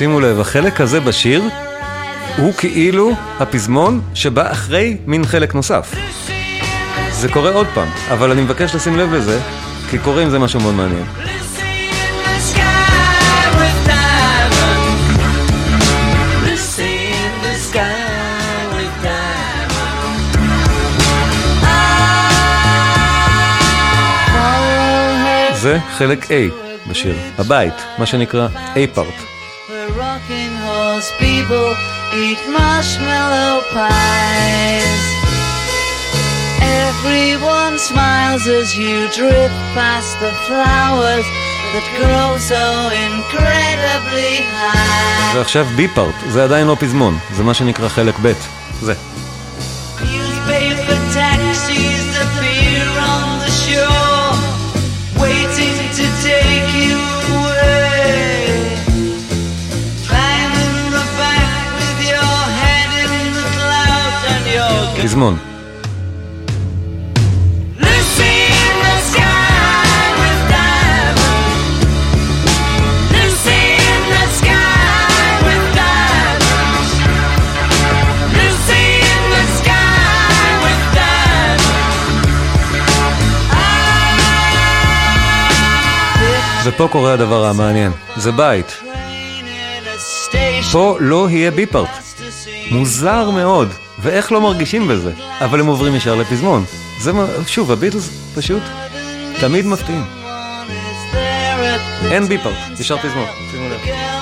שימו לב, החלק הזה בשיר הוא כאילו הפזמון שבא אחרי מין חלק נוסף. זה קורה עוד פעם, אבל אני מבקש לשים לב לזה, כי קורה עם זה משהו מאוד מעניין. זה חלק A בשיר, הבית, מה שנקרא A-part. The rocking horse people eat marshmallow pies. Everyone smiles as you drift past the flowers that grow so incredibly high. ועכשיו B-part, זה עדיין לא פזמון, זה מה שנקרא חלק ב', זה. Diamonds. ופה קורה הדבר המעניין, זה בית. פה לא יהיה ביפארט. מוזר מאוד, ואיך לא מרגישים בזה, אבל הם עוברים ישר לפזמון. זה מה, שוב, הביטלס פשוט תמיד מפתיעים. אין ביפארט, ישר פזמון. שימו לב.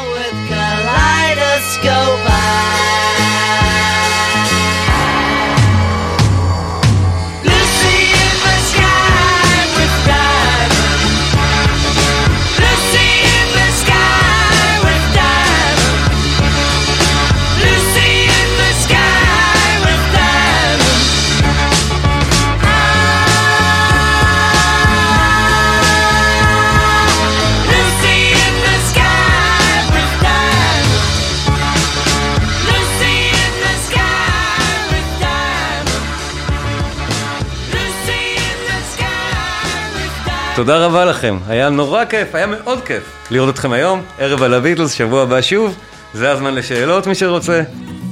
תודה רבה לכם, היה נורא כיף, היה מאוד כיף לראות אתכם היום, ערב על הביטלס, שבוע הבא שוב, זה הזמן לשאלות מי שרוצה,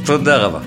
תודה רבה.